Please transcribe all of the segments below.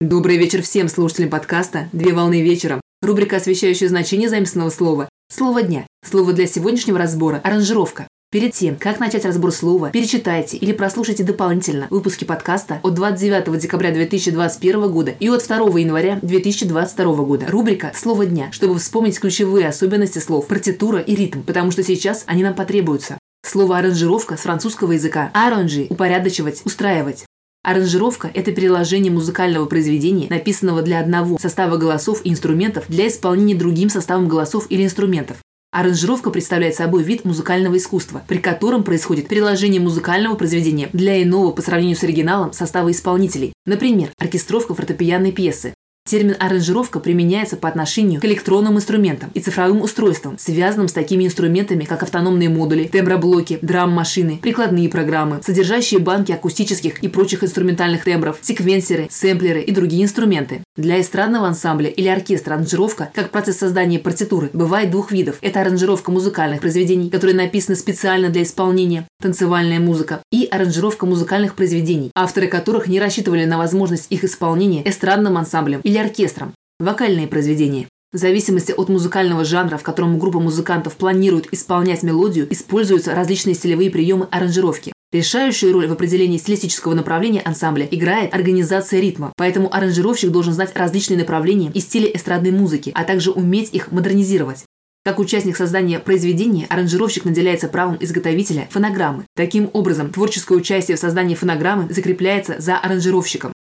Добрый вечер всем слушателям подкаста «Две волны вечером». Рубрика, освещающая значение заместного слова. Слово дня. Слово для сегодняшнего разбора – аранжировка. Перед тем, как начать разбор слова, перечитайте или прослушайте дополнительно выпуски подкаста от 29 декабря 2021 года и от 2 января 2022 года. Рубрика «Слово дня», чтобы вспомнить ключевые особенности слов, партитура и ритм, потому что сейчас они нам потребуются. Слово «аранжировка» с французского языка «арранжи» – упорядочивать, устраивать. Аранжировка – это переложение музыкального произведения, написанного для одного состава голосов и инструментов, для исполнения другим составом голосов или инструментов. Аранжировка представляет собой вид музыкального искусства, при котором происходит переложение музыкального произведения для иного по сравнению с оригиналом состава исполнителей. Например, оркестровка фортепианной пьесы. Термин «аранжировка» применяется по отношению к электронным инструментам и цифровым устройствам, связанным с такими инструментами, как автономные модули, темброблоки, драм-машины, прикладные программы, содержащие банки акустических и прочих инструментальных тембров, секвенсеры, сэмплеры и другие инструменты. Для эстрадного ансамбля или оркестра аранжировка, как процесс создания партитуры, бывает двух видов. Это аранжировка музыкальных произведений, которые написаны специально для исполнения, танцевальная музыка, и аранжировка музыкальных произведений, авторы которых не рассчитывали на возможность их исполнения эстрадным ансамблем или оркестром. Вокальные произведения. В зависимости от музыкального жанра, в котором группа музыкантов планирует исполнять мелодию, используются различные стилевые приемы аранжировки. Решающую роль в определении стилистического направления ансамбля играет организация ритма, поэтому аранжировщик должен знать различные направления и стили эстрадной музыки, а также уметь их модернизировать. Как участник создания произведения, аранжировщик наделяется правом изготовителя фонограммы. Таким образом, творческое участие в создании фонограммы закрепляется за аранжировщиком.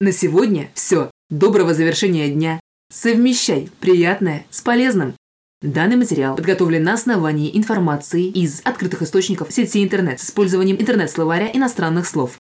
На сегодня все. Доброго завершения дня. Совмещай приятное с полезным. Данный материал подготовлен на основании информации из открытых источников сети интернет с использованием интернет-словаря иностранных слов.